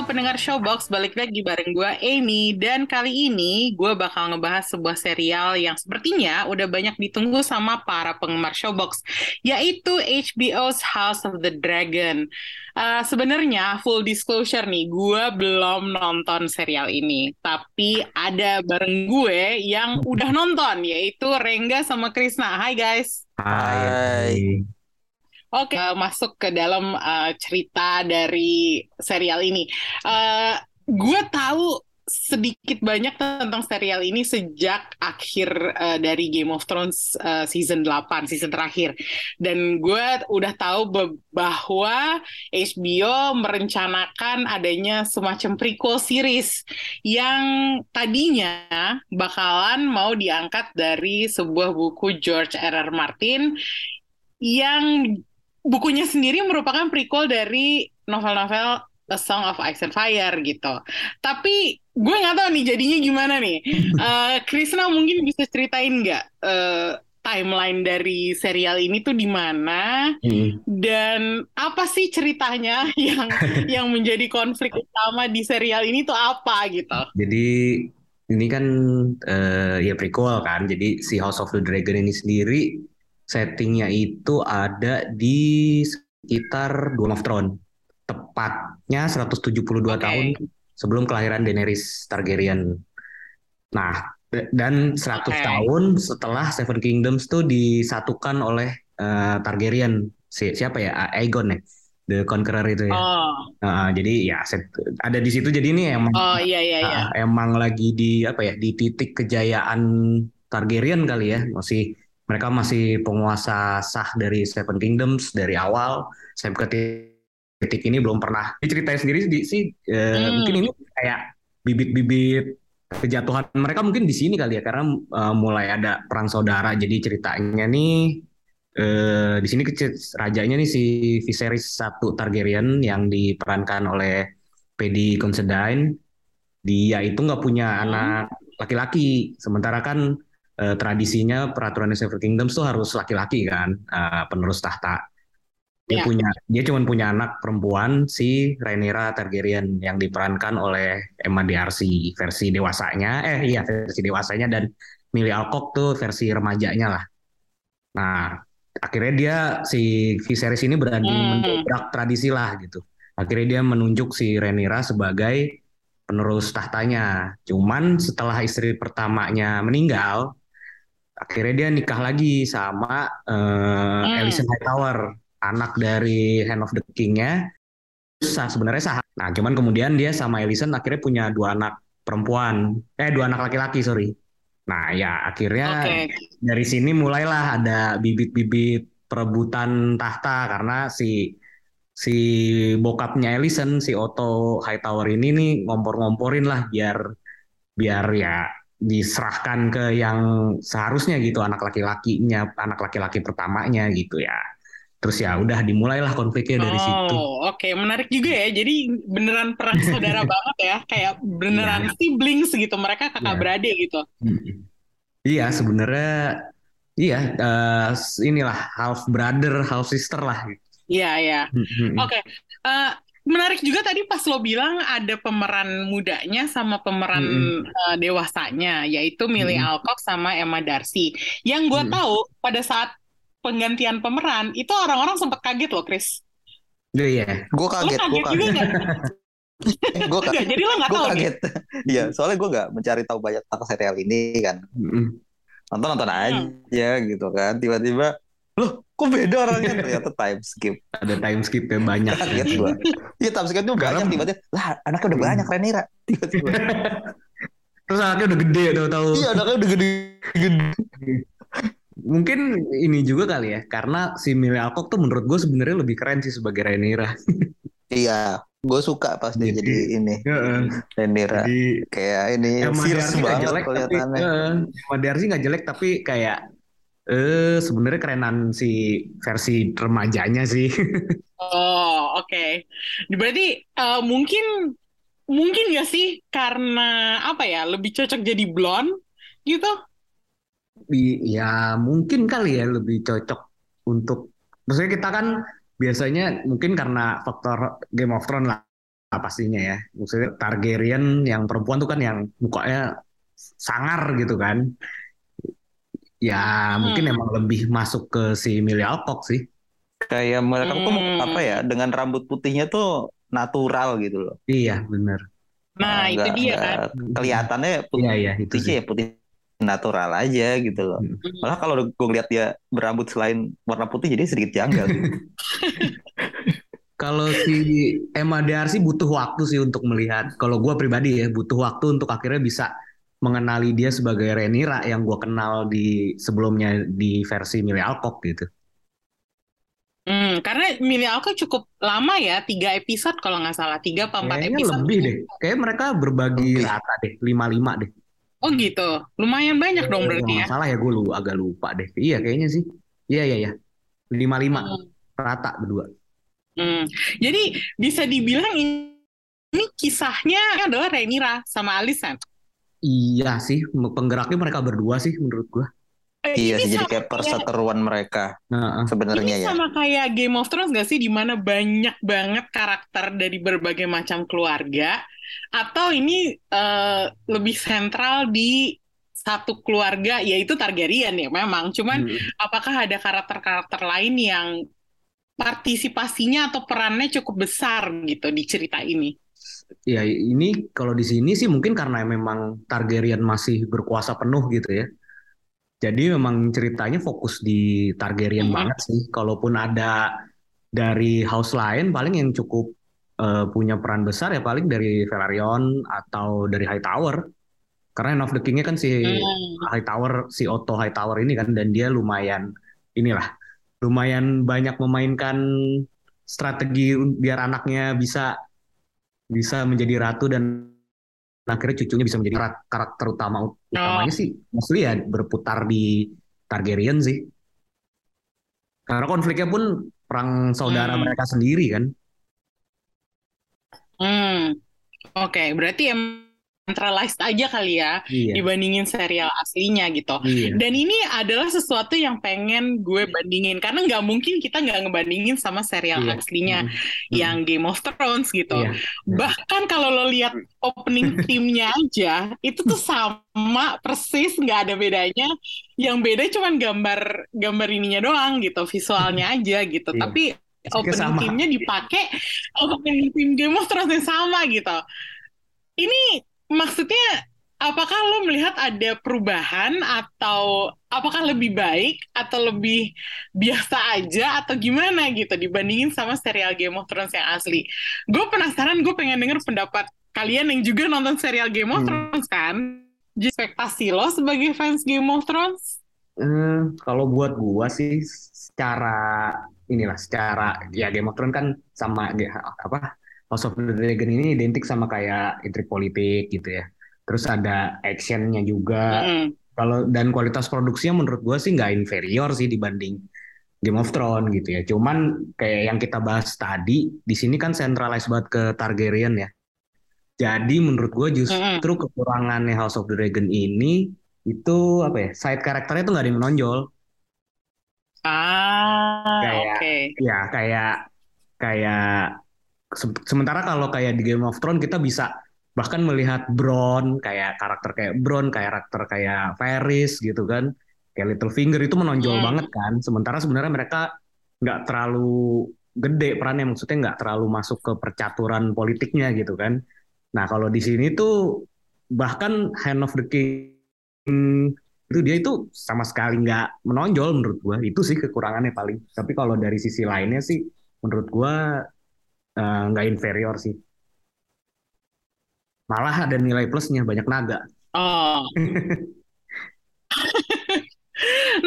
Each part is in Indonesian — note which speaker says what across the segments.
Speaker 1: Halo pendengar Showbox, balik lagi bareng gue Amy dan kali ini gue bakal ngebahas sebuah serial yang sepertinya udah banyak ditunggu sama para penggemar Showbox, yaitu HBO's House of the Dragon. Uh, Sebenarnya full disclosure nih, gue belum nonton serial ini, tapi ada bareng gue yang udah nonton, yaitu Rengga sama Krisna. Hai guys.
Speaker 2: Hai.
Speaker 1: Oke, uh, masuk ke dalam uh, cerita dari serial ini. Uh, gue tahu sedikit banyak tentang serial ini sejak akhir uh, dari Game of Thrones uh, season 8, season terakhir. Dan gue udah tahu bahwa HBO merencanakan adanya semacam prequel series yang tadinya bakalan mau diangkat dari sebuah buku George R. R. Martin yang bukunya sendiri merupakan prequel dari novel-novel A Song of Ice and Fire gitu. Tapi gue nggak tahu nih jadinya gimana nih. Uh, Krisna mungkin bisa ceritain nggak uh, timeline dari serial ini tuh di mana hmm. dan apa sih ceritanya yang yang menjadi konflik utama di serial ini tuh apa gitu.
Speaker 2: Jadi ini kan uh, ya prequel kan. Jadi si House of the Dragon ini sendiri settingnya itu ada di sekitar Game of Thrones. Tepatnya 172 okay. tahun sebelum kelahiran Daenerys Targaryen. Nah, dan 100 okay. tahun setelah Seven Kingdoms tuh disatukan oleh uh, Targaryen. Si, siapa ya? Aegon ya. The Conqueror itu ya. Oh. Uh, jadi ya ada di situ jadi ini emang
Speaker 1: Oh iya iya iya.
Speaker 2: Uh, emang lagi di apa ya? di titik kejayaan Targaryen kali ya. Masih mereka masih penguasa sah dari Seven Kingdoms dari awal sampai ke titik ini belum pernah diceritain sendiri sih hmm. mungkin ini kayak bibit-bibit kejatuhan mereka mungkin di sini kali ya karena uh, mulai ada perang saudara jadi ceritanya nih uh, di sini rajanya nih si Viserys satu Targaryen yang diperankan oleh Paddy Considine dia itu nggak punya hmm. anak laki-laki sementara kan uh, tradisinya peraturan Seven Kingdoms tuh harus laki-laki kan uh, penerus tahta. Dia yeah. punya dia cuma punya anak perempuan si Rhaenyra Targaryen yang diperankan oleh Emma D'Arcy versi dewasanya eh iya versi dewasanya dan Millie Alcock tuh versi remajanya lah. Nah, akhirnya dia si Viserys ini berani hmm. mendobrak tradisi lah gitu. Akhirnya dia menunjuk si Rhaenyra sebagai penerus tahtanya. Cuman setelah istri pertamanya meninggal, akhirnya dia nikah lagi sama uh, hmm. Alicent Hightower anak dari Hand of the King-nya sah sebenarnya sah nah cuman kemudian dia sama Alicent akhirnya punya dua anak perempuan eh dua anak laki-laki sorry nah ya akhirnya okay. dari sini mulailah ada bibit-bibit perebutan tahta karena si si bokapnya Alicent si Otto Hightower ini nih ngompor-ngomporin lah biar biar ya diserahkan ke yang seharusnya gitu anak laki-lakinya anak laki-laki pertamanya gitu ya terus ya udah dimulailah konfliknya dari
Speaker 1: oh,
Speaker 2: situ.
Speaker 1: Oh oke okay. menarik juga ya jadi beneran perang saudara banget ya kayak beneran yeah. siblings gitu mereka kakak yeah. beradik gitu.
Speaker 2: Iya sebenarnya iya uh, inilah half brother half sister lah.
Speaker 1: Iya iya. Oke okay. uh, eh, menarik juga tadi pas lo bilang ada pemeran mudanya sama pemeran mm -hmm. uh, dewasanya yaitu Millie mm -hmm. Alcock sama Emma Darcy. Yang gue mm -hmm. tahu pada saat penggantian pemeran itu orang-orang sempat kaget loh, Chris.
Speaker 2: Iya, iya.
Speaker 3: Gue kaget. Gue kaget. Juga gue kaget.
Speaker 1: Jadi lo gak tahu.
Speaker 3: kaget. Iya, soalnya gue gak mencari tahu banyak tentang serial ini kan. Mm -hmm. Aja hmm. gitu kan. Tiba-tiba loh kok beda orangnya? Ternyata time skip.
Speaker 2: Ada time skip ya banyak.
Speaker 3: Kaget gua. Iya time skip tuh banyak tiba-tiba lah anaknya udah banyak Renira tiba-tiba.
Speaker 2: Terus anaknya udah gede tuh tahu
Speaker 3: iya anaknya udah gede gede.
Speaker 2: Mungkin ini juga kali ya karena si Millie Alcock tuh menurut gue sebenarnya lebih keren sih sebagai Renira
Speaker 3: iya gue suka pas dia jadi, jadi ini uh, Renira jadi, kayak ini
Speaker 2: fierce banget kelihatannya. Emma Darcy nggak jelek tapi kayak Eh sebenarnya kerenan si versi remajanya sih.
Speaker 1: oh oke. Okay. Berarti uh, mungkin mungkin gak sih karena apa ya lebih cocok jadi blonde gitu?
Speaker 2: Ya mungkin kali ya lebih cocok untuk maksudnya kita kan biasanya mungkin karena faktor Game of Thrones lah pastinya ya. Maksudnya Targaryen yang perempuan tuh kan yang mukanya sangar gitu kan. Ya hmm. mungkin emang lebih masuk ke si Emilia Alcock sih.
Speaker 3: Kayak mereka hmm. tuh apa ya dengan rambut putihnya tuh natural gitu loh.
Speaker 2: Iya benar.
Speaker 1: Nah, nah itu dia kan.
Speaker 3: Kelihatannya putih, iya, iya, itu sih ya putih natural aja gitu loh. Hmm. Malah kalau gue lihat dia berambut selain warna putih jadi sedikit janggal.
Speaker 2: kalau si Emma Darcy butuh waktu sih untuk melihat. Kalau gue pribadi ya butuh waktu untuk akhirnya bisa mengenali dia sebagai Renira yang gue kenal di sebelumnya di versi Millie Alcock gitu.
Speaker 1: Hmm, karena Millie Alcock cukup lama ya, tiga episode kalau nggak salah, tiga apa empat episode.
Speaker 2: lebih deh, kayak mereka berbagi rata deh, lima lima deh.
Speaker 1: Oh gitu, lumayan banyak dong berarti ya.
Speaker 2: Salah ya, gue lu agak lupa deh. Iya kayaknya sih, iya iya iya, lima lima hmm. rata berdua.
Speaker 1: Hmm. Jadi bisa dibilang ini, ini kisahnya adalah Renira sama Alisan.
Speaker 2: Iya sih, penggeraknya mereka berdua sih menurut gua.
Speaker 3: Eh, iya sih, jadi kayak perseteruan mereka uh, sebenarnya
Speaker 1: ya. sama kayak Game of Thrones gak sih, di mana banyak banget karakter dari berbagai macam keluarga, atau ini uh, lebih sentral di satu keluarga, yaitu Targaryen ya memang. Cuman hmm. apakah ada karakter-karakter lain yang partisipasinya atau perannya cukup besar gitu di cerita ini?
Speaker 2: Ya ini kalau di sini sih mungkin karena memang Targaryen masih berkuasa penuh gitu ya. Jadi memang ceritanya fokus di Targaryen hmm. banget sih. Kalaupun ada dari house lain paling yang cukup uh, punya peran besar ya paling dari Velaryon atau dari Hightower. Karena End of the King-nya kan si hmm. Hightower, si Otto Hightower ini kan dan dia lumayan inilah lumayan banyak memainkan strategi biar anaknya bisa bisa menjadi ratu dan akhirnya cucunya bisa menjadi karakter utama utamanya oh. sih mostly ya berputar di Targaryen sih karena konfliknya pun perang saudara hmm. mereka sendiri kan
Speaker 1: hmm oke okay. berarti yang centralized aja kali ya iya. dibandingin serial aslinya gitu. Iya. Dan ini adalah sesuatu yang pengen gue bandingin karena nggak mungkin kita nggak ngebandingin sama serial iya. aslinya mm. yang Game of Thrones gitu. Iya. Bahkan kalau lo lihat opening timnya aja itu tuh sama persis nggak ada bedanya. Yang beda cuman gambar gambar ininya doang gitu, visualnya aja gitu. Iya. Tapi opening timnya dipakai opening tim Game of Thrones yang sama gitu. Ini maksudnya apakah lo melihat ada perubahan atau apakah lebih baik atau lebih biasa aja atau gimana gitu dibandingin sama serial Game of Thrones yang asli? Gue penasaran, gue pengen denger pendapat kalian yang juga nonton serial Game of hmm. Thrones kan? Ekspektasi lo sebagai fans Game of Thrones?
Speaker 2: Hmm, kalau buat gue sih secara inilah secara ya Game of Thrones kan sama apa House of the Dragon ini identik sama kayak intrik politik gitu ya. Terus ada actionnya juga. Mm. Kalau dan kualitas produksinya menurut gue sih nggak inferior sih dibanding Game of Thrones gitu ya. Cuman kayak yang kita bahas tadi, di sini kan centralized banget ke Targaryen ya. Jadi menurut gue justru mm. kekurangannya House of the Dragon ini itu apa ya side karakternya tuh nggak ada yang menonjol.
Speaker 1: Ah, kayak okay.
Speaker 2: ya kayak kayak sementara kalau kayak di Game of Thrones kita bisa bahkan melihat Bron kayak karakter kayak Bron kayak karakter kayak Varys gitu kan. Kayak Littlefinger itu menonjol hmm. banget kan. Sementara sebenarnya mereka nggak terlalu gede perannya maksudnya nggak terlalu masuk ke percaturan politiknya gitu kan. Nah kalau di sini tuh bahkan Hand of the King itu dia itu sama sekali nggak menonjol menurut gua. Itu sih kekurangannya paling. Tapi kalau dari sisi lainnya sih menurut gua nggak uh, inferior sih. Malah ada nilai plusnya banyak naga.
Speaker 1: Oh.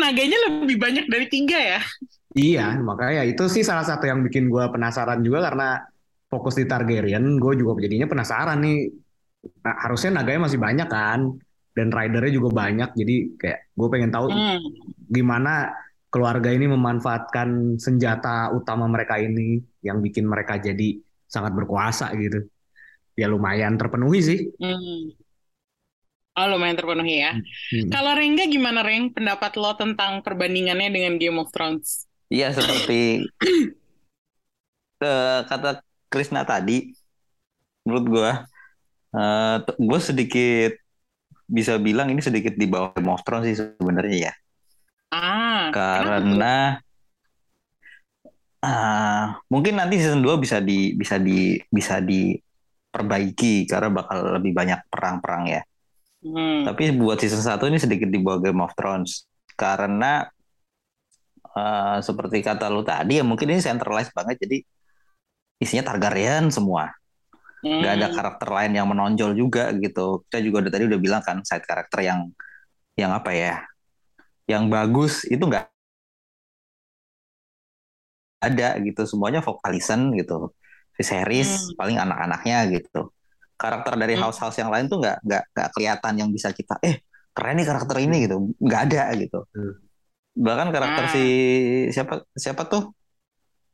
Speaker 1: Naganya lebih banyak dari tiga ya?
Speaker 2: Iya, makanya itu sih salah satu yang bikin gue penasaran juga karena fokus di Targaryen, gue juga jadinya penasaran nih. Nah, harusnya naganya masih banyak kan. dan ridernya juga banyak jadi kayak gue pengen tahu hmm. gimana keluarga ini memanfaatkan senjata utama mereka ini yang bikin mereka jadi sangat berkuasa gitu ya lumayan terpenuhi sih hmm.
Speaker 1: Oh lumayan terpenuhi ya. Hmm. Kalau Rengga gimana Reng pendapat lo tentang perbandingannya dengan Game of Thrones?
Speaker 3: Iya seperti uh, kata Krisna tadi, menurut gue, uh, gue sedikit bisa bilang ini sedikit di bawah Game of Thrones sih sebenarnya ya.
Speaker 1: Ah.
Speaker 3: Karena uh, mungkin nanti season 2 bisa di bisa di bisa diperbaiki karena bakal lebih banyak perang-perang ya. Hmm. Tapi buat season 1 ini sedikit di bawah Game of Thrones karena uh, seperti kata lu tadi ya mungkin ini centralized banget jadi isinya Targaryen semua. Hmm. Gak ada karakter lain yang menonjol juga gitu. Kita juga udah tadi udah bilang kan side karakter yang yang apa ya? Yang bagus itu nggak ada gitu. Semuanya vokalisan gitu. Viserys hmm. paling anak-anaknya gitu karakter dari hmm. house-house yang lain tuh nggak nggak nggak kelihatan yang bisa kita eh keren nih karakter ini gitu nggak ada gitu hmm. bahkan karakter si ah. siapa siapa tuh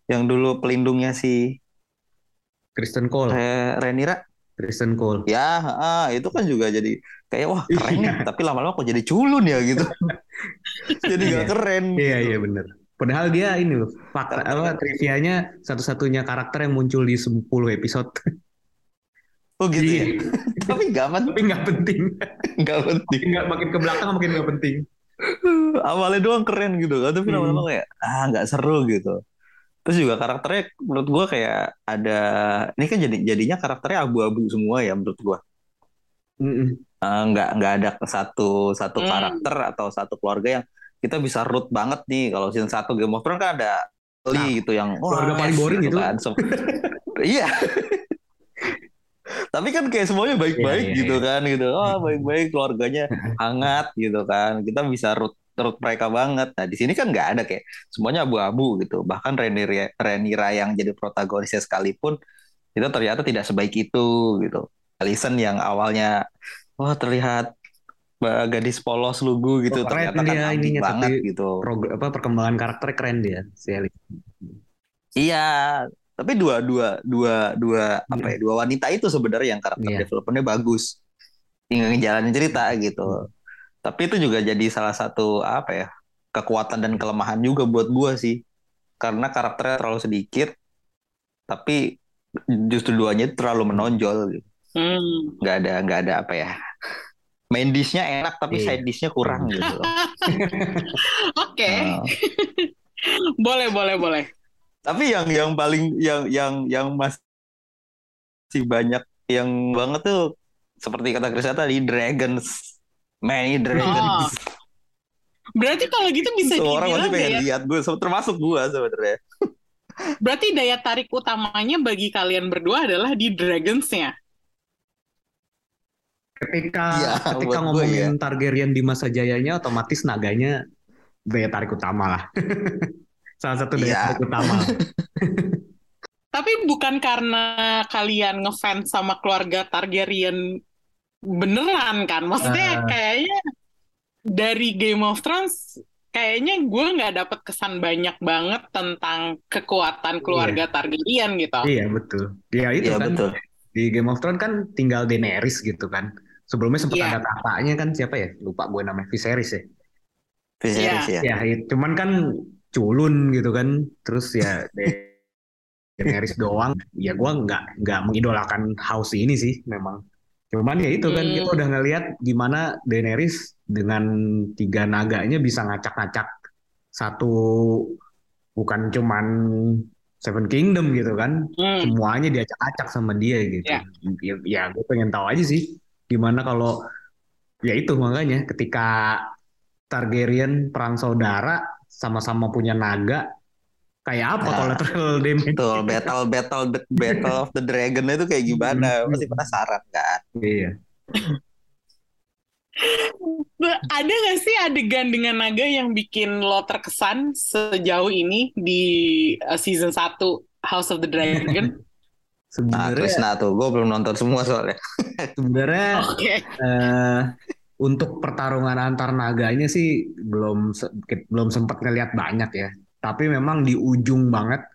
Speaker 3: yang dulu pelindungnya si
Speaker 2: Kristen Cole
Speaker 3: Re Renira
Speaker 2: Kristen Cole
Speaker 3: ya ah, itu kan juga jadi kayak wah keren nih iya. tapi lama-lama kok jadi culun ya gitu jadi nggak
Speaker 2: iya.
Speaker 3: keren
Speaker 2: iya iya bener Padahal dia ini loh, fakta apa trivianya satu-satunya karakter yang muncul di 10 episode.
Speaker 3: Oh gitu ya? iya. ya? Tapi gak penting.
Speaker 2: Tapi gak penting.
Speaker 3: gak penting.
Speaker 2: Gak makin ke belakang makin gak penting.
Speaker 3: Awalnya doang keren gitu kan, tapi hmm. lama-lama kayak ah nggak seru gitu. Terus juga karakternya menurut gue kayak ada ini kan jadi jadinya karakternya abu-abu semua ya menurut gue. Mm uh, nggak nggak ada satu satu mm. karakter atau satu keluarga yang kita bisa root banget nih. Kalau season satu Game of Thrones kan ada Lee nah, gitu yang
Speaker 2: keluarga paling boring gitu, gitu. kan.
Speaker 3: So, iya. Tapi kan kayak semuanya baik-baik yeah, yeah, gitu yeah. kan gitu. Oh baik-baik keluarganya hangat gitu kan. Kita bisa root root mereka banget. Nah di sini kan nggak ada kayak semuanya abu-abu gitu. Bahkan Renira Renira yang jadi protagonisnya sekalipun itu ternyata tidak sebaik itu gitu Alison yang awalnya wah terlihat gadis polos lugu gitu. oh, ternyata kan dia ininya, banget gitu.
Speaker 2: apa perkembangan karakter keren dia si
Speaker 3: Iya, tapi dua dua dua dua apa ya dua wanita itu sebenarnya yang karakter yeah. developmentnya bagus. Tinggal ngejalanin cerita gitu. Hmm. tapi itu juga jadi salah satu apa ya kekuatan dan kelemahan juga buat gua sih. Karena karakternya terlalu sedikit tapi justru duanya terlalu menonjol gitu hmm. nggak ada nggak ada apa ya main dishnya enak tapi yeah. side dishnya kurang gitu
Speaker 1: oke okay. uh. boleh boleh boleh
Speaker 3: tapi yang yang paling yang yang yang masih banyak yang banget tuh seperti kata Chris tadi dragons many dragons oh.
Speaker 1: berarti kalau gitu bisa
Speaker 3: Semua orang masih pengen ya? lihat gue termasuk gue sebenarnya
Speaker 1: berarti daya tarik utamanya bagi kalian berdua adalah di dragonsnya
Speaker 2: ketika ya, ketika ngomongin ya. Targaryen di masa jayanya otomatis naganya daya tarik utama lah salah satu dari yeah. utama.
Speaker 1: Tapi bukan karena kalian ngefans sama keluarga Targaryen beneran kan? Maksudnya uh, kayaknya dari Game of Thrones kayaknya gue nggak dapet kesan banyak banget tentang kekuatan keluarga iya. Targaryen gitu.
Speaker 2: Iya betul. Iya itu iya, kan. Betul. Di Game of Thrones kan tinggal Daenerys gitu kan. Sebelumnya sempat yeah. ada kakaknya kan siapa ya? Lupa gue namanya Viserys ya.
Speaker 3: Viserys yeah. ya.
Speaker 2: Ya, cuman kan culun gitu kan terus ya Daenerys doang ya gue nggak nggak mengidolakan house ini sih memang cuman ya itu kan hmm. kita udah ngelihat gimana Daenerys dengan tiga naganya bisa ngacak-ngacak satu bukan cuman Seven Kingdom gitu kan hmm. semuanya diacak-acak sama dia gitu yeah. ya, ya gue pengen tahu aja sih gimana kalau ya itu makanya ketika Targaryen perang saudara sama-sama punya naga kayak apa nah, collateral damage
Speaker 3: betul battle battle the battle of the dragon itu kayak gimana? Pasti penasaran kan?
Speaker 2: Iya.
Speaker 1: Ada gak sih adegan dengan naga yang bikin lo terkesan sejauh ini di uh, season 1 House of the Dragon?
Speaker 3: Sebenarnya nah, tuh, gue belum nonton semua soalnya.
Speaker 2: Sebenarnya okay. uh, untuk pertarungan antar naganya sih belum belum sempat ngelihat banyak ya. Tapi memang di ujung banget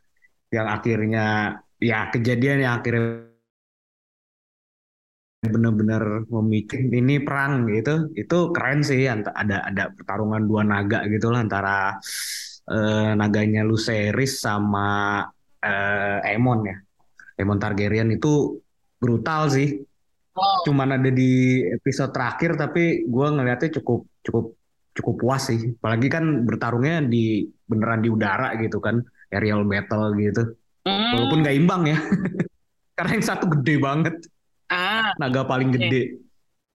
Speaker 2: yang akhirnya ya kejadian yang akhirnya benar-benar memicu ini perang gitu itu keren sih ada ada pertarungan dua naga gitu lah antara eh, naganya Lucerys sama eh, Aemon ya Aemon Targaryen itu brutal sih oh. cuman ada di episode terakhir tapi gue ngelihatnya cukup cukup cukup puas sih apalagi kan bertarungnya di beneran di udara gitu kan aerial battle gitu mm. walaupun nggak imbang ya karena yang satu gede banget
Speaker 1: Ah,
Speaker 2: naga paling okay. gede.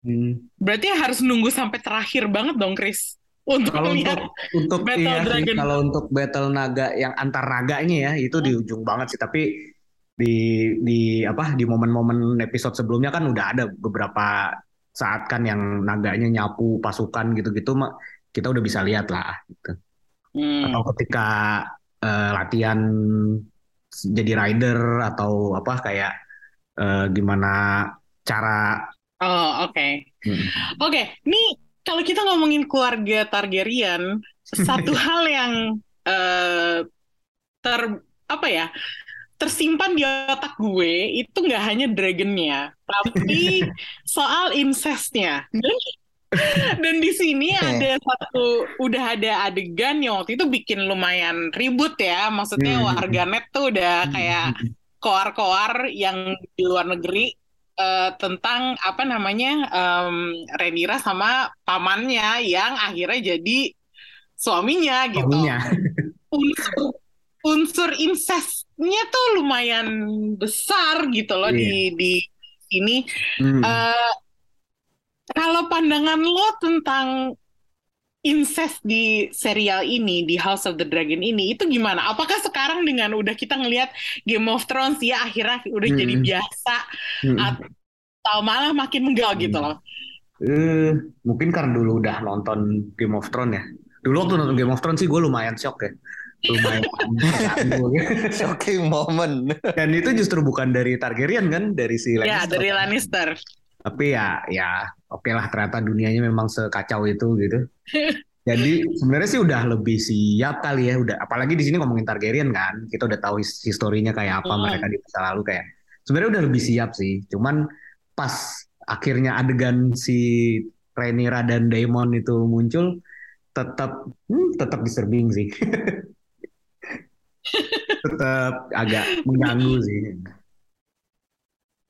Speaker 1: Hmm. Berarti harus nunggu sampai terakhir banget dong, Chris. Untuk
Speaker 2: kalau untuk untuk Battle iya Dragon. Sih, kalau untuk battle naga yang antar naganya ya itu di hmm. ujung banget sih. Tapi di di apa di momen-momen episode sebelumnya kan udah ada beberapa saat kan yang naganya nyapu pasukan gitu-gitu kita udah bisa lihat lah gitu. Hmm. Atau ketika uh, latihan jadi rider atau apa kayak uh, gimana cara
Speaker 1: Oh, oke. Okay. Hmm. Oke, okay. nih kalau kita ngomongin keluarga Targaryen, satu hal yang uh, ter apa ya? Tersimpan di otak gue itu nggak hanya dragonnya, tapi soal incestnya. Dan di sini ada satu, udah ada adegan yang waktu itu bikin lumayan ribut ya. Maksudnya hmm. warganet tuh udah kayak hmm koar-koar yang di luar negeri uh, tentang apa namanya um, Renira sama pamannya yang akhirnya jadi suaminya gitu. Suaminya. unsur unsur incestnya tuh lumayan besar gitu loh yeah. di iya. di ini. Hmm. Uh, kalau pandangan lo tentang incest di serial ini di House of the Dragon ini itu gimana? Apakah sekarang dengan udah kita ngelihat Game of Thrones ya akhirnya udah hmm. jadi biasa hmm. atau malah makin menggal gitu hmm. gitu loh?
Speaker 2: Uh, mungkin karena dulu udah nonton Game of Thrones ya. Dulu waktu nonton Game of Thrones sih gue lumayan shock ya. Lumayan
Speaker 3: shocking moment.
Speaker 2: Dan itu justru bukan dari Targaryen kan, dari si
Speaker 1: ya, Lannister. Ya, dari Lannister
Speaker 2: tapi ya ya oke okay lah ternyata dunianya memang sekacau itu gitu jadi sebenarnya sih udah lebih siap kali ya udah apalagi di sini ngomongin Targaryen kan kita udah tahu historinya kayak apa hmm. mereka di masa lalu kayak sebenarnya udah lebih siap sih cuman pas akhirnya adegan si Rhaenyra dan Daemon itu muncul tetap hmm, tetap disturbing sih tetap agak mengganggu sih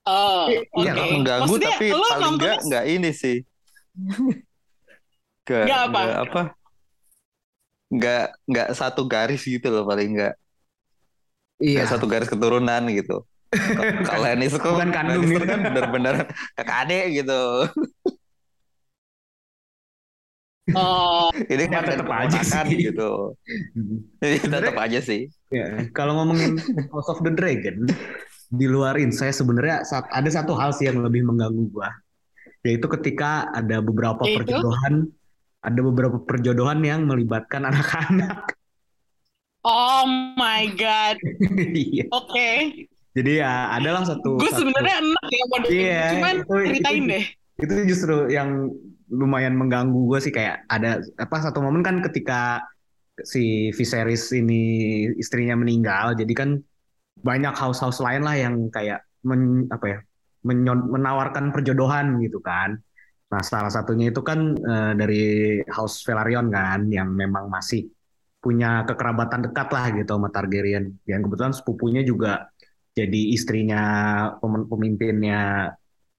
Speaker 1: Oh,
Speaker 3: iya okay. mengganggu Maksudnya, tapi paling enggak enggak ini sih. Ke, enggak apa? Enggak apa? Enggak enggak satu garis gitu loh paling enggak. Iya. Enggak satu garis keturunan gitu. Kalau ini kok
Speaker 2: bukan kandung
Speaker 3: gitu kan benar-benar kakak adik gitu.
Speaker 1: Oh,
Speaker 3: ini kan tetap aja sih gitu. Tetap aja sih.
Speaker 2: Ya, kalau ngomongin House of the Dragon, di luarin saya sebenarnya ada satu hal sih yang lebih mengganggu gua yaitu ketika ada beberapa Yaitu? perjodohan ada beberapa perjodohan yang melibatkan anak-anak.
Speaker 1: Oh my god.
Speaker 2: Iya.
Speaker 1: Oke. Okay.
Speaker 2: Jadi ya adalah satu.
Speaker 1: Gue sebenarnya enak ya mau
Speaker 2: iya,
Speaker 1: cuman itu, ceritain itu, deh.
Speaker 2: Itu justru yang lumayan mengganggu gue sih kayak ada apa satu momen kan ketika si Viserys ini istrinya meninggal jadi kan banyak house-house lain lah yang kayak men, apa ya menyon, menawarkan perjodohan gitu kan. Nah salah satunya itu kan uh, dari House Velaryon kan yang memang masih punya kekerabatan dekat lah gitu sama Targaryen. Yang kebetulan sepupunya juga jadi istrinya pemimpinnya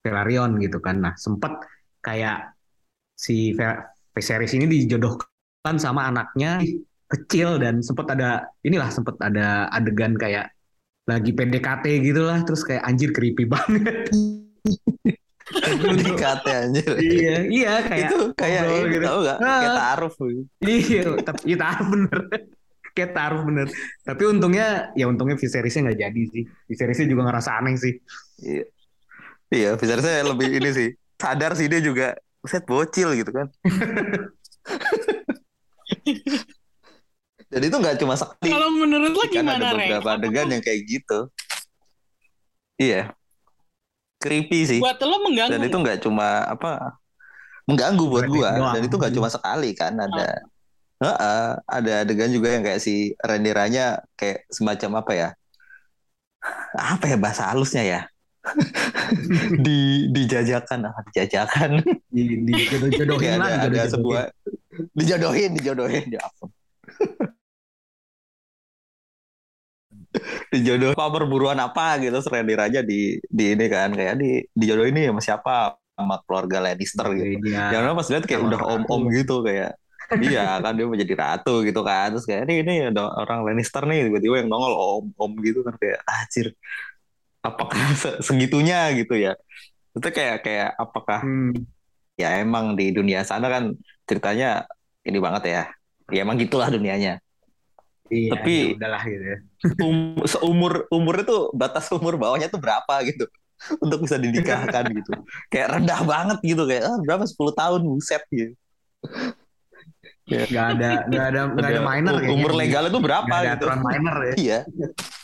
Speaker 2: Velaryon gitu kan. Nah sempat kayak si Viserys ini dijodohkan sama anaknya kecil dan sempat ada inilah sempat ada adegan kayak lagi PDKT gitu lah terus kayak anjir creepy banget.
Speaker 3: PDKT anjir.
Speaker 2: Iya iya kayak
Speaker 3: itu kayak ini gitu. tau gak ah. kayak taruh
Speaker 2: iya tapi ya taruh bener. Kayak taruh bener. Tapi untungnya ya untungnya Viserysnya nggak jadi sih. Viserysnya juga ngerasa aneh sih.
Speaker 3: Iya. Iya Viserysnya lebih ini sih. Sadar sih dia juga set bocil gitu kan Dan itu nggak cuma sekali.
Speaker 1: Kalau menurut lo kan gimana,
Speaker 3: Ada beberapa adegan yang kayak gitu. Iya. Creepy sih.
Speaker 1: Buat lo mengganggu.
Speaker 3: Dan itu nggak cuma apa mengganggu buat gua dan itu gak cuma sekali kan ada oh. uh, uh, ada adegan juga yang kayak si renderanya kayak semacam apa ya apa ya bahasa halusnya ya di dijajakan apa dijajakan.
Speaker 2: Di, di jodohin
Speaker 3: ada, ada sebuah dijodohin dijodohin ya dijodoh apa perburuan apa? gitu Randy aja di di ini kan kayak di dijodohin ini sama siapa? Sama keluarga Lannister gitu. Ya. Yang pas lihat kayak udah om-om gitu kayak iya kan dia mau jadi ratu gitu kan. Terus kayak ini ini ada orang Lannister nih tiba-tiba yang nongol om-om gitu kan kayak acir apakah segitunya gitu ya itu kayak kayak apakah hmm. ya emang di dunia sana kan ceritanya ini banget ya ya emang gitulah dunianya Iya, tapi ya udahlah gitu ya. um, seumur umur itu batas umur bawahnya tuh berapa gitu untuk bisa dinikahkan gitu. Kayak rendah banget gitu kayak ah, berapa 10 tahun buset gitu.
Speaker 2: Ya. Gak ada gak ada gak ada minor
Speaker 3: kayaknya. Umur legal itu berapa gak ada
Speaker 2: gitu. Aturan minor ya.
Speaker 3: iya.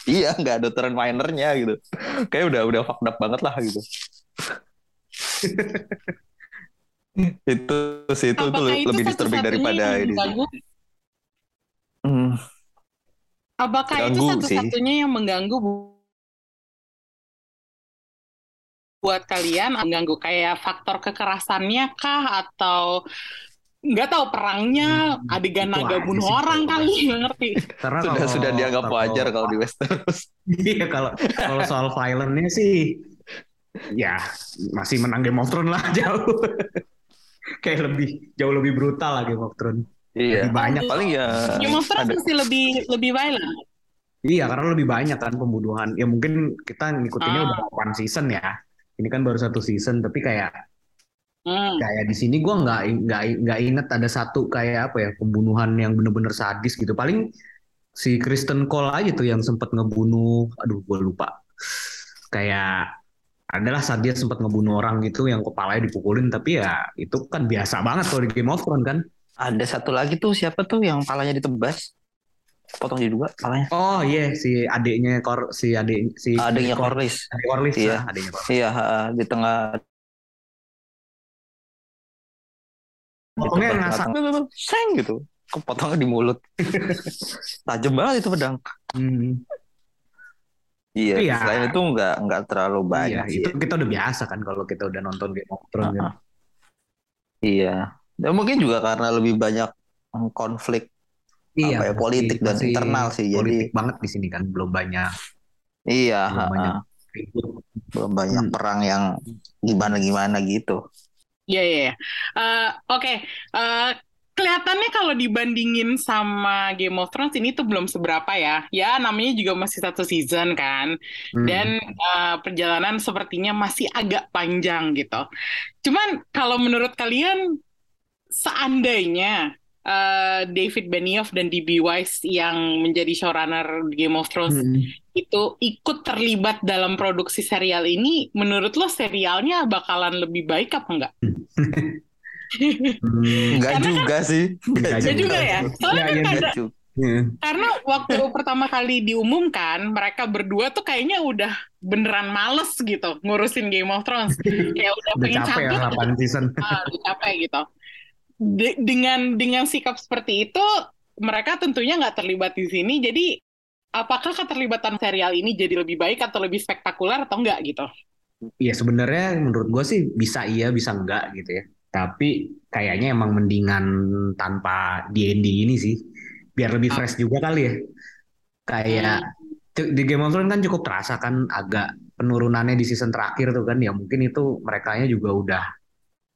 Speaker 3: Iya, nggak ada aturan minornya gitu. Kayak udah udah fucked up banget lah gitu. itu sih itu tuh lebih disturbing daripada ini.
Speaker 1: Hmm. Apakah itu satu-satunya yang mengganggu buat kalian? Mengganggu kayak faktor kekerasannya kah atau nggak tahu perangnya hmm, adegan naga bunuh orang kali nggak ngerti.
Speaker 3: Karena sudah kalau, sudah dianggap kalau, wajar kalau di Westeros.
Speaker 2: Iya kalau kalau soal violentnya sih ya masih menang Game of Thrones lah jauh. Kayak lebih jauh lebih brutal lah Game of Thrones.
Speaker 3: Iya. Lebih banyak
Speaker 1: paling ya. Game of Thrones masih lebih lebih violent.
Speaker 2: Iya, karena lebih banyak kan pembunuhan. Ya mungkin kita ngikutinnya ah. udah one season ya. Ini kan baru satu season, tapi kayak hmm. kayak di sini gue nggak nggak nggak inget ada satu kayak apa ya pembunuhan yang bener-bener sadis gitu. Paling si Kristen Cole aja tuh yang sempat ngebunuh. Aduh, gue lupa. Kayak adalah saat dia sempat ngebunuh orang gitu yang kepalanya dipukulin tapi ya itu kan biasa banget kalau di Game of Thrones kan
Speaker 3: ada satu lagi tuh siapa tuh yang palanya ditebas? Potong di dua palanya.
Speaker 2: Oh iya yeah. si adiknya Kor si adik si
Speaker 3: adiknya Corlys.
Speaker 2: Adik Corlys
Speaker 3: iya.
Speaker 2: Lah, adiknya
Speaker 3: Corlys. Iya, di tengah
Speaker 2: Potongnya ngasak.
Speaker 3: Seng gitu. Kepotongnya di mulut. Tajam banget itu pedang. Hmm. Iya, iya, selain itu nggak nggak terlalu iya, banyak.
Speaker 2: Iya, itu kita udah biasa kan kalau kita udah nonton Game of Thrones. Uh -huh. kan.
Speaker 3: Iya, dan mungkin juga karena lebih banyak konflik iya, apa ya, politik dan internal sih.
Speaker 2: Politik jadi banget di sini kan belum banyak.
Speaker 3: Iya. Belum banyak, belum banyak hmm. perang yang gimana gimana gitu.
Speaker 1: Iya iya. iya. Uh, Oke. Okay. Uh, eh, kelihatannya kalau dibandingin sama Game of Thrones ini tuh belum seberapa ya. Ya namanya juga masih satu season kan. Hmm. Dan uh, perjalanan sepertinya masih agak panjang gitu. Cuman kalau menurut kalian seandainya uh, David Benioff dan D.B. Weiss yang menjadi showrunner Game of Thrones hmm. Itu ikut terlibat dalam produksi serial ini, menurut lo serialnya bakalan lebih baik apa enggak?
Speaker 3: hmm, enggak juga kan, sih.
Speaker 1: Enggak juga, juga ya. Soalnya ya, kan ya, karena, yeah. karena waktu pertama kali diumumkan, mereka berdua tuh kayaknya udah beneran males gitu ngurusin Game of Thrones. Kayak udah, udah pengen capek
Speaker 2: cabut. Ya, season.
Speaker 1: Ah, udah capek gitu de dengan dengan sikap seperti itu mereka tentunya nggak terlibat di sini jadi apakah keterlibatan serial ini jadi lebih baik atau lebih spektakuler atau enggak gitu
Speaker 2: Iya sebenarnya menurut gue sih bisa iya bisa enggak gitu ya tapi kayaknya emang mendingan tanpa D&D ini sih biar lebih fresh juga kali ya kayak hmm. di Game of Thrones kan cukup terasa kan agak penurunannya di season terakhir tuh kan ya mungkin itu mereka juga udah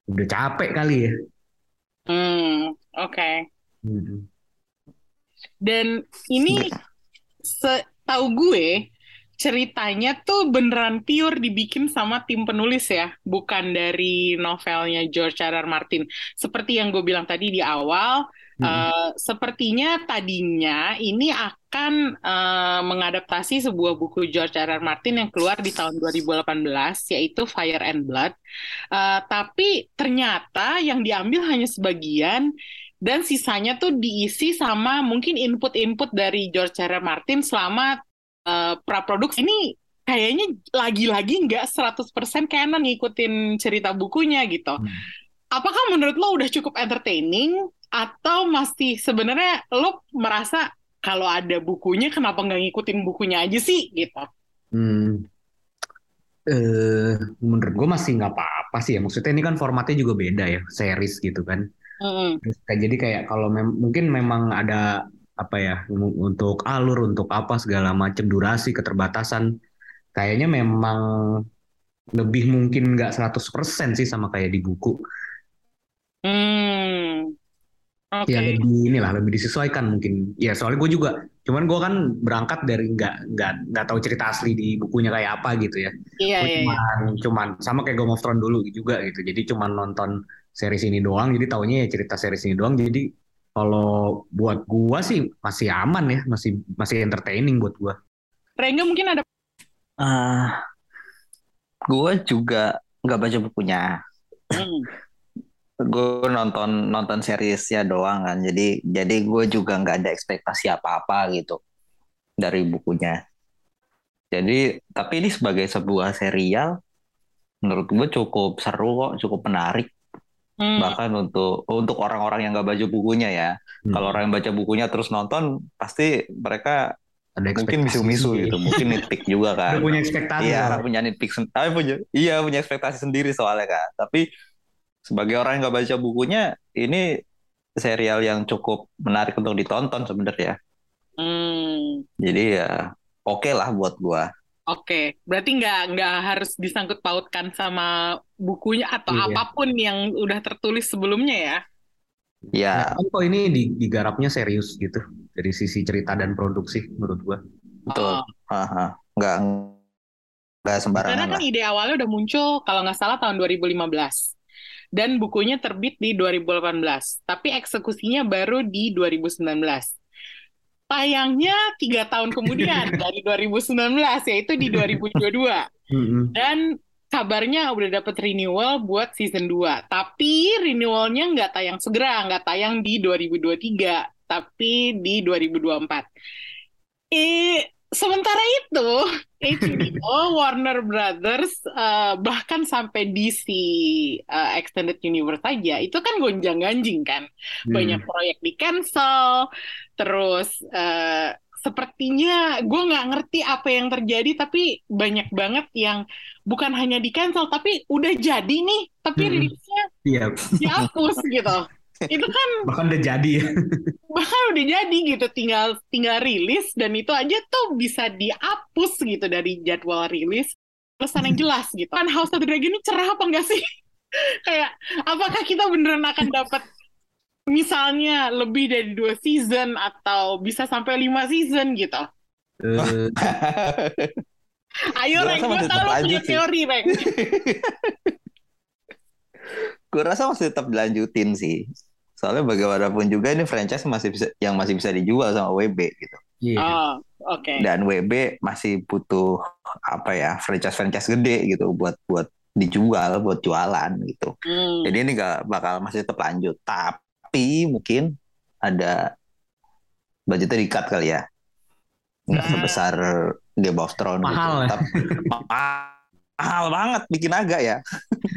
Speaker 2: udah capek kali ya
Speaker 1: Hmm, oke. Okay. Hmm. Dan ini setahu gue ceritanya tuh beneran pure dibikin sama tim penulis ya, bukan dari novelnya George R. R. Martin. Seperti yang gue bilang tadi di awal, Hmm. Uh, sepertinya tadinya ini akan uh, mengadaptasi sebuah buku George R. R. Martin yang keluar di tahun 2018 yaitu Fire and Blood. Uh, tapi ternyata yang diambil hanya sebagian dan sisanya tuh diisi sama mungkin input-input dari George R. R. Martin selama uh, praproduksi ini kayaknya lagi-lagi nggak 100% canon ngikutin cerita bukunya gitu. Hmm. apakah menurut lo udah cukup entertaining atau masih sebenarnya lo merasa kalau ada bukunya kenapa nggak ngikutin bukunya aja sih gitu?
Speaker 2: Hmm. Eh, menurut gue masih nggak apa-apa sih ya. Maksudnya ini kan formatnya juga beda ya, series gitu kan.
Speaker 1: Mm.
Speaker 2: Jadi kayak kalau mem mungkin memang ada apa ya untuk alur untuk apa segala macam durasi keterbatasan kayaknya memang lebih mungkin nggak 100% sih sama kayak di buku.
Speaker 1: Hmm.
Speaker 2: Okay. Ya lebih inilah lebih disesuaikan mungkin. Ya soalnya gue juga, cuman gue kan berangkat dari nggak nggak nggak tahu cerita asli di bukunya kayak apa gitu ya.
Speaker 1: Iya iya.
Speaker 2: Cuman iya. cuman sama kayak Game of Thrones dulu juga gitu. Jadi cuman nonton series ini doang. Jadi taunya ya cerita series ini doang. Jadi kalau buat gue sih masih aman ya, masih masih entertaining buat gue.
Speaker 1: Rengga mungkin ada.
Speaker 3: Uh, gue juga nggak baca bukunya. Hmm. gue nonton nonton seriesnya doang kan. Jadi jadi gue juga nggak ada ekspektasi apa-apa gitu dari bukunya. Jadi tapi ini sebagai sebuah serial menurut gue cukup seru kok, cukup menarik. Hmm. Bahkan untuk untuk orang-orang yang nggak baca bukunya ya. Hmm. Kalau orang yang baca bukunya terus nonton pasti mereka ada mungkin misu-misu gitu mungkin nitpick juga kan
Speaker 2: Udah punya ekspektasi
Speaker 3: iya lah. punya nitpick tapi punya iya punya ekspektasi sendiri soalnya kan tapi sebagai orang yang nggak baca bukunya ini serial yang cukup menarik untuk ditonton sebenarnya hmm. jadi ya oke okay lah buat gua
Speaker 1: Oke, okay. berarti nggak nggak harus disangkut pautkan sama bukunya atau iya. apa pun yang udah tertulis sebelumnya ya?
Speaker 2: Ya. Nah, kok ini digarapnya serius gitu dari sisi cerita dan produksi menurut gua.
Speaker 3: Betul. Oh. Nggak nggak sembarangan.
Speaker 1: Karena kan lah. ide awalnya udah muncul kalau nggak salah tahun 2015 dan bukunya terbit di 2018, tapi eksekusinya baru di 2019. Tayangnya tiga tahun kemudian dari 2019 yaitu di 2022 dan kabarnya udah dapet renewal buat season 2. Tapi renewalnya nggak tayang segera, nggak tayang di 2023, tapi di 2024. Eh, sementara itu, HBO, Warner Brothers, uh, bahkan sampai DC uh, eh, Extended Universe saja, itu kan gonjang-ganjing kan. Hmm. Banyak proyek di cancel, terus uh, sepertinya gue nggak ngerti apa yang terjadi tapi banyak banget yang bukan hanya di cancel tapi udah jadi nih tapi hmm. rilisnya
Speaker 2: iya.
Speaker 1: dihapus gitu itu kan
Speaker 2: bahkan udah jadi
Speaker 1: bahkan udah jadi gitu tinggal tinggal rilis dan itu aja tuh bisa dihapus gitu dari jadwal rilis pesan yang jelas gitu kan House of the Dragon ini cerah apa enggak sih kayak apakah kita beneran akan dapat misalnya lebih dari dua season atau bisa sampai lima season gitu. Uh. Ayo Reng, gue tau lo punya teori Reng.
Speaker 3: gue rasa masih tetap dilanjutin sih. Soalnya bagaimanapun juga ini franchise masih bisa yang masih bisa dijual sama WB gitu.
Speaker 1: Yeah. Oh, oke. Okay.
Speaker 3: Dan WB masih butuh apa ya franchise-franchise gede gitu buat buat dijual, buat jualan gitu. Hmm. Jadi ini gak bakal masih tetap lanjut. Tapi mungkin ada budgetnya dikat kali ya nggak nah. sebesar Game of Thrones
Speaker 2: gitu. mahal gitu. Tapi,
Speaker 3: mahal banget bikin agak ya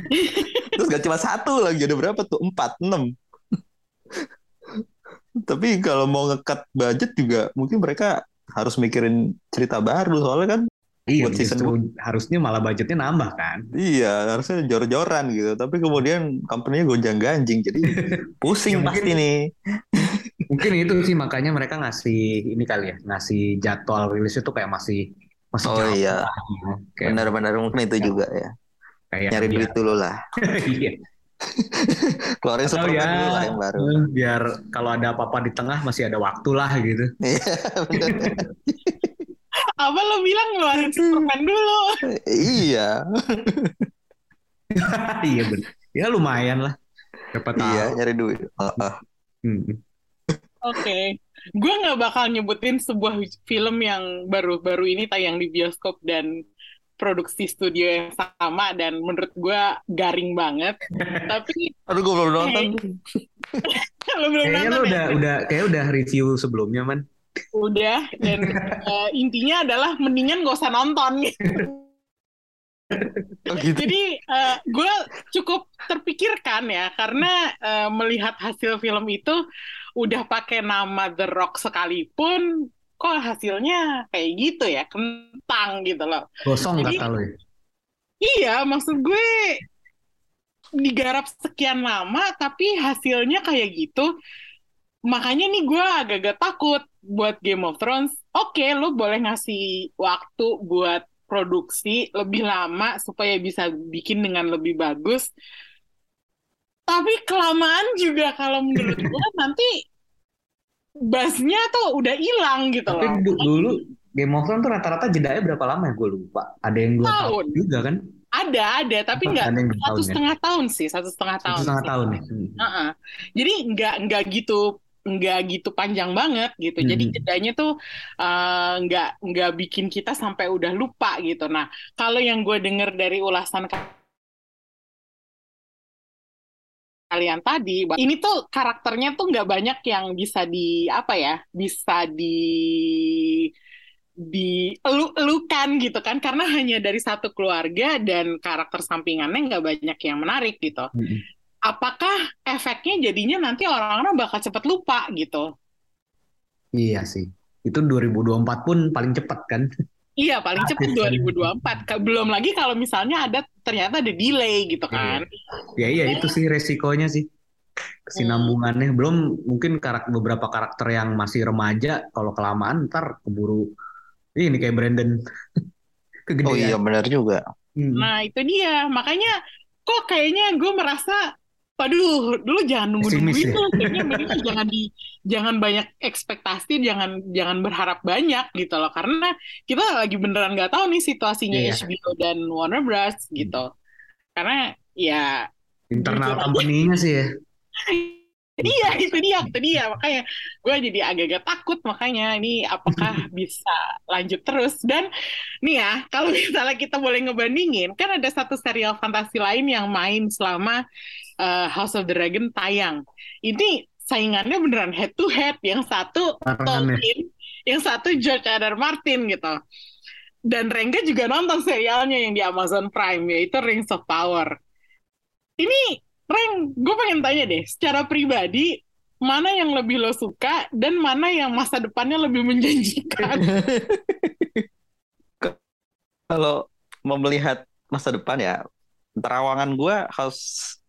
Speaker 3: terus gak cuma satu lagi ada berapa tuh empat enam tapi kalau mau ngekat budget juga mungkin mereka harus mikirin cerita baru soalnya kan
Speaker 2: Iya, buat season harusnya malah budgetnya nambah kan?
Speaker 3: Iya, harusnya jor-joran gitu. Tapi kemudian company-nya gonjang ganjing, jadi pusing ya, pasti nih.
Speaker 2: mungkin itu sih makanya mereka ngasih ini kali ya, ngasih jadwal rilis itu kayak masih masih
Speaker 3: Oh iya, benar-benar mungkin itu ya. juga ya. Kayak Nyari duit dulu lah. iya. Keluarin Superman ya, dulu lah yang baru.
Speaker 2: Biar kalau ada apa-apa di tengah masih ada waktu lah gitu. Iya,
Speaker 1: apa lo bilang ngeluarin Superman dulu?
Speaker 3: iya.
Speaker 2: iya benar. Ya lumayan lah.
Speaker 3: Dapat Iya, nyari duit. Uh -uh.
Speaker 1: Hmm. Oke. Okay. Gue nggak bakal nyebutin sebuah film yang baru-baru ini tayang di bioskop dan produksi studio yang sama dan menurut gue garing banget. Tapi
Speaker 3: aduh gue belum nonton.
Speaker 2: lo belum Kayaknya nonton. lo udah ya? udah kayak udah review sebelumnya man.
Speaker 1: Udah dan uh, intinya adalah mendingan gak usah nonton gitu.
Speaker 3: Oh gitu.
Speaker 1: Jadi uh, gue cukup terpikirkan ya karena uh, melihat hasil film itu udah pakai nama The Rock sekalipun kok hasilnya kayak gitu ya kentang gitu loh.
Speaker 2: Gosong Jadi, kata lo ya.
Speaker 1: Iya, maksud gue digarap sekian lama tapi hasilnya kayak gitu. Makanya nih gue agak-agak takut buat Game of Thrones. Oke, okay, lo boleh ngasih waktu buat produksi lebih lama supaya bisa bikin dengan lebih bagus. Tapi kelamaan juga kalau menurut gue nanti bassnya tuh udah hilang gitu
Speaker 2: Tapi
Speaker 1: loh.
Speaker 2: Tapi dulu Game of Thrones tuh rata-rata jedanya berapa lama ya gue lupa. Ada yang dua tahun, tahun juga kan?
Speaker 1: Ada, ada, tapi nggak satu ya? setengah tahun sih, satu setengah tahun.
Speaker 2: Satu setengah
Speaker 1: sih.
Speaker 2: tahun ya.
Speaker 1: Hmm. Uh -uh. Jadi nggak nggak gitu nggak gitu panjang banget gitu. Hmm. Jadi jedanya tuh uh, nggak nggak bikin kita sampai udah lupa gitu. Nah, kalau yang gue denger dari ulasan kalian tadi, ini tuh karakternya tuh nggak banyak yang bisa di apa ya, bisa di di elukan gitu kan karena hanya dari satu keluarga dan karakter sampingannya nggak banyak yang menarik gitu. Mm -hmm apakah efeknya jadinya nanti orang-orang bakal cepat lupa gitu.
Speaker 2: Iya sih. Itu 2024 pun paling cepat kan?
Speaker 1: Iya, paling cepat 2024. Belum lagi kalau misalnya ada ternyata ada delay gitu kan.
Speaker 2: Iya, iya itu sih resikonya sih. Kesinambungannya hmm. belum mungkin karakter beberapa karakter yang masih remaja kalau kelamaan ntar keburu ini kayak Brandon
Speaker 3: kegedean. Oh iya benar juga.
Speaker 1: Hmm. Nah, itu dia. Makanya kok kayaknya gue merasa Waduh, dulu jangan nunggu nunggu itu, ya? kayaknya mendingan jangan di jangan banyak ekspektasi, jangan jangan berharap banyak gitu loh, karena kita lagi beneran nggak tahu nih situasinya yeah. HBO dan Warner Bros gitu, karena ya
Speaker 2: internal company-nya sih ya.
Speaker 1: Iya itu dia itu dia. Makanya gue jadi agak-agak takut makanya ini apakah bisa lanjut terus. Dan nih ya kalau misalnya kita boleh ngebandingin kan ada satu serial fantasi lain yang main selama uh, House of the Dragon tayang. Ini saingannya beneran head to head yang satu Tolkien yang satu George R. R. Martin gitu. Dan Rengga juga nonton serialnya yang di Amazon Prime yaitu Rings of Power. Ini Reng, gue pengen tanya deh, secara pribadi, mana yang lebih lo suka dan mana yang masa depannya lebih menjanjikan?
Speaker 3: Kalau mau melihat masa depan ya, terawangan gue harus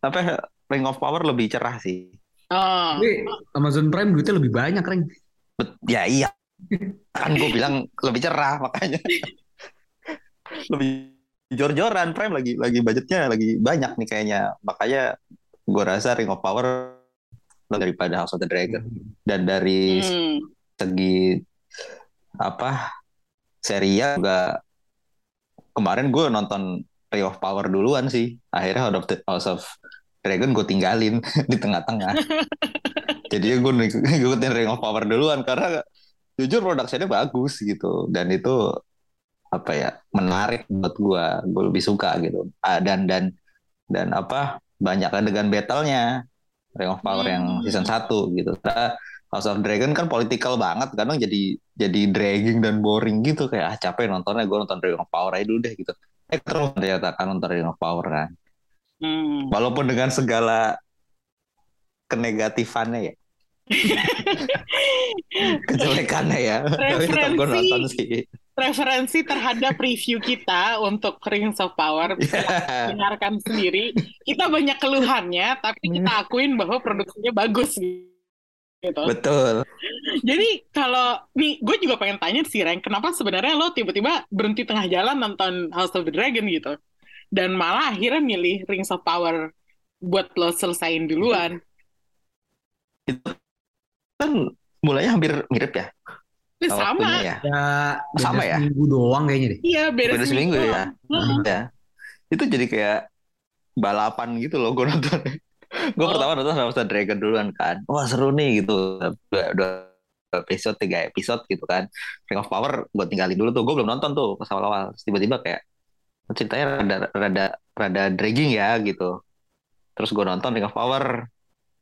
Speaker 3: apa Ring of Power lebih cerah sih.
Speaker 2: Oh. Tapi Amazon Prime duitnya lebih banyak, Reng.
Speaker 3: Ya iya. Kan gue bilang lebih cerah makanya. lebih jor-joran Prime lagi lagi budgetnya lagi banyak nih kayaknya. Makanya gue rasa Ring of Power daripada House of the Dragon. Dan dari hmm. segi apa serial juga kemarin gue nonton Ring of Power duluan sih. Akhirnya House of, the, House of Dragon gue tinggalin di tengah-tengah. Jadi gue ngikutin Ring of Power duluan karena jujur produksinya bagus gitu. Dan itu apa ya menarik buat gue gue lebih suka gitu. Ah, dan dan dan apa banyak adegan battle-nya. Ring of Power hmm. yang season 1 gitu. Nah, House of Dragon kan political banget kadang jadi jadi dragging dan boring gitu. Kayak ah capek nontonnya gue nonton Ring of Power aja dulu deh gitu. Eh terus ternyata kan nonton Ring of Power kan. Hmm. walaupun dengan segala kenegatifannya ya. Kejelekannya ya. Tapi tetap gue nonton sih
Speaker 1: referensi terhadap review kita untuk Rings of Power bisa yeah. dengarkan sendiri. Kita banyak keluhannya, tapi kita hmm. akuin bahwa produksinya bagus gitu.
Speaker 3: Betul.
Speaker 1: Jadi kalau nih, gue juga pengen tanya sih, Ren, kenapa sebenarnya lo tiba-tiba berhenti tengah jalan nonton House of the Dragon gitu, dan malah akhirnya milih Rings of Power buat lo selesain duluan.
Speaker 3: Itu kan mulanya hampir mirip ya
Speaker 1: sama.
Speaker 2: Ya. ya sama ya. Seminggu doang kayaknya deh.
Speaker 1: Iya, beda,
Speaker 3: beda seminggu, seminggu ya. Hmm. ya. Itu jadi kayak balapan gitu loh gue nonton. gue oh. pertama nonton sama Dragon duluan kan. Wah seru nih gitu. Udah, udah episode tiga episode gitu kan. Ring of Power gue tinggalin dulu tuh. Gue belum nonton tuh pas awal-awal. Tiba-tiba kayak ceritanya rada rada rada dragging ya gitu. Terus gue nonton Ring of Power.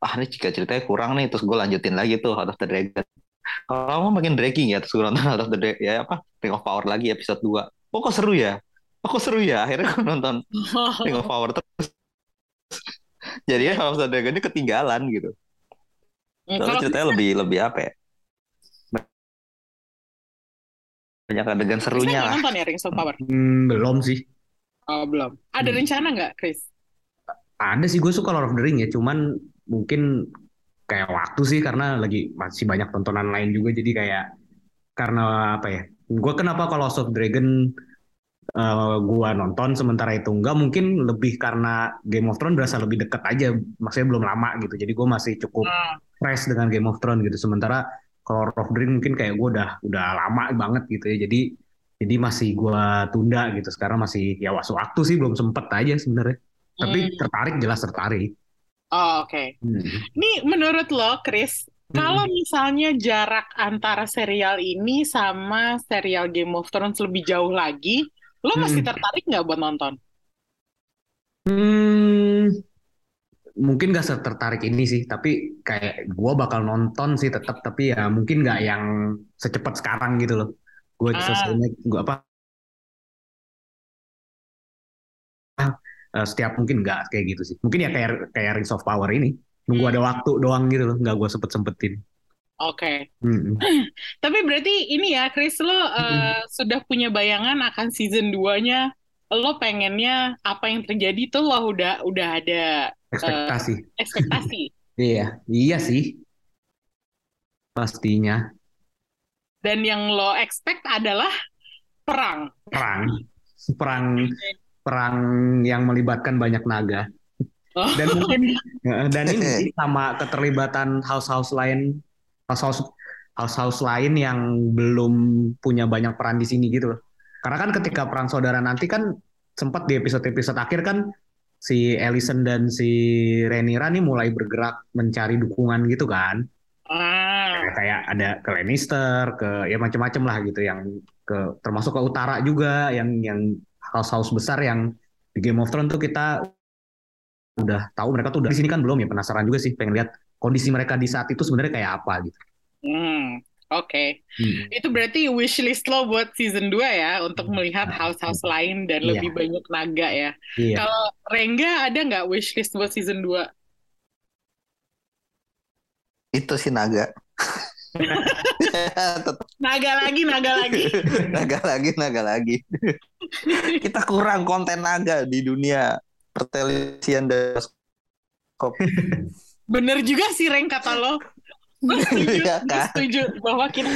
Speaker 3: Ah ini jika ceritanya kurang nih. Terus gue lanjutin lagi tuh House of the Dragon kalau makin dragging ya terus gue nonton House of the Dragon ya apa Ring of Power lagi episode 2 oh kok seru ya aku seru ya akhirnya aku nonton Ring of Power terus jadinya House of the Dragon ini ketinggalan gitu
Speaker 1: Kalau
Speaker 3: ceritanya lebih lebih apa ya banyak adegan serunya
Speaker 1: nggak
Speaker 3: lah
Speaker 1: nonton ya Rings of Power?
Speaker 2: Hmm, belum sih.
Speaker 1: Oh, belum. Ada
Speaker 2: Hmm.
Speaker 1: rencana nggak, Chris?
Speaker 2: Ada sih gue suka Lord of the Ring ya, cuman mungkin kayak waktu sih karena lagi masih banyak tontonan lain juga jadi kayak karena apa ya? Gue kenapa kalau of Dragon eh gue nonton sementara itu enggak mungkin lebih karena Game of Thrones berasa lebih deket aja, maksudnya belum lama gitu. Jadi gue masih cukup
Speaker 1: Hmm.
Speaker 2: fresh dengan Game of Thrones gitu. Sementara kalau the Ring mungkin kayak gue udah udah lama banget gitu ya. Jadi jadi masih gue tunda gitu. Sekarang masih ya waktu waktu sih belum sempet aja sebenarnya. Tapi
Speaker 1: Hmm.
Speaker 2: tertarik jelas tertarik.
Speaker 1: Oh, oke.
Speaker 2: Hmm.
Speaker 1: Nih, menurut lo, Chris,
Speaker 2: Hmm.
Speaker 1: kalau misalnya jarak antara serial ini sama serial Game of Thrones lebih jauh lagi, lo masih
Speaker 2: Hmm.
Speaker 1: tertarik nggak buat nonton?
Speaker 2: Hmm, mungkin gak tertarik ini sih, tapi kayak gue bakal nonton sih tetap, tapi ya mungkin nggak yang secepat sekarang gitu loh. Gue
Speaker 1: Ah.
Speaker 2: selesainya gue apa eh, setiap mungkin nggak kayak gitu sih. Mungkin ya kayak kayak Rings of Power ini, nunggu ada waktu doang gitu loh, nggak gue sempet sempetin.
Speaker 1: Oke.
Speaker 2: Hmm.
Speaker 1: Tapi berarti ini ya, Chris, lo uh, sudah punya bayangan akan season 2-nya. Lo pengennya apa yang terjadi tuh lo udah udah ada
Speaker 2: Ekspektasi.
Speaker 1: ekspektasi.
Speaker 2: Iya, iya sih. Pastinya
Speaker 1: Dan yang lo expect adalah perang.
Speaker 2: perang, perang, perang yang melibatkan banyak naga.
Speaker 1: Oh.
Speaker 2: Dan mungkin ya, dan ini sih sama keterlibatan house-house lain, house-house house-house lain yang belum punya banyak peran di sini gitu loh. Karena kan ketika perang saudara nanti kan sempat di episode-episode akhir kan si Ellison dan si Rhaenyra nih mulai bergerak mencari dukungan gitu kan.
Speaker 1: Ah,
Speaker 2: Kayak- kayak ada ke Lannister, ke ya macam-macam lah gitu yang ke termasuk ke utara juga yang yang house-house besar yang di Game of Thrones tuh kita udah tahu mereka tuh udah di sini kan belum ya penasaran juga sih pengen lihat kondisi mereka di saat itu sebenarnya kayak apa gitu.
Speaker 1: hmm, oke.
Speaker 2: Hmm.
Speaker 1: Itu berarti wishlist lo buat season 2 ya untuk melihat house-house lain dan
Speaker 2: Iya.
Speaker 1: lebih banyak naga ya.
Speaker 2: Iya.
Speaker 1: Kalau Rengga ada nggak wishlist buat season 2?
Speaker 3: itu sih naga
Speaker 1: Naga lagi, naga lagi.
Speaker 3: naga lagi naga lagi kita kurang konten naga di dunia pertelevisian dan bioskop
Speaker 1: Bener juga sih Reng kata lo. Gue setuju,
Speaker 3: Iya
Speaker 1: gue
Speaker 3: kan?
Speaker 1: setuju bahwa kita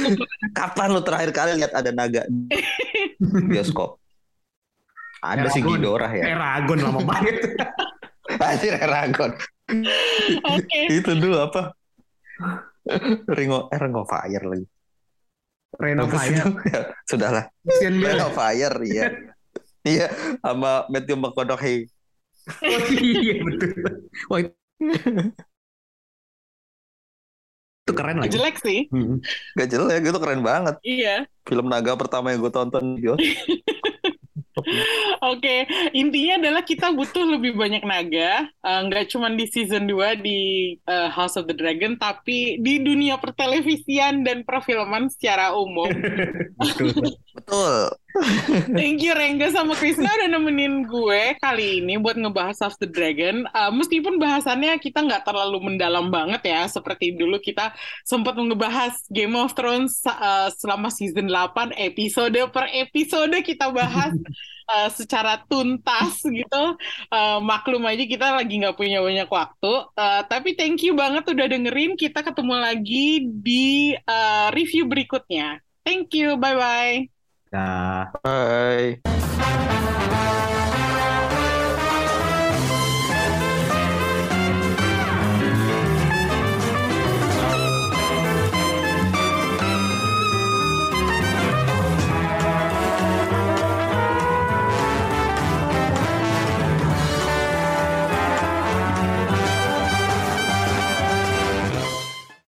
Speaker 3: kapan lu terakhir kali lihat ada naga di bioskop ada sih
Speaker 2: Eragon.
Speaker 3: Ghidorah ya
Speaker 2: Eragon lama banget.
Speaker 3: Anjir Eragon
Speaker 1: Oke.
Speaker 3: itu dulu apa Ring of, eh, Ring of Fire lagi sih
Speaker 2: Fire.
Speaker 3: itu? Ya, sudahlah of Fire iya iya sama Matthew McConaughey
Speaker 2: Oh, iya betul. Wah itu, itu keren lagi.
Speaker 1: Jelek sih.
Speaker 2: Hmm.
Speaker 3: gak jelek itu keren banget
Speaker 1: Iya.
Speaker 3: film naga pertama yang gue tonton
Speaker 1: Oke, intinya adalah kita butuh lebih banyak naga, Eh, nggak cuma di season 2 di eh, House of the Dragon, tapi di dunia pertelevisian dan perfilman secara umum.
Speaker 3: Betul.
Speaker 1: Thank you Rengga sama Krisna udah nemenin gue kali ini buat ngebahas House of the Dragon. Eh, meskipun bahasannya kita nggak terlalu mendalam banget ya, seperti dulu kita sempat ngebahas Game of Thrones eh, selama season 8 episode per episode kita bahas eh, secara tuntas gitu. Eh, maklum aja kita lagi nggak punya banyak waktu. Eh, tapi thank you banget udah dengerin. Kita ketemu lagi di eh, review berikutnya. Thank you, bye-bye.
Speaker 2: Nah.
Speaker 3: Bye.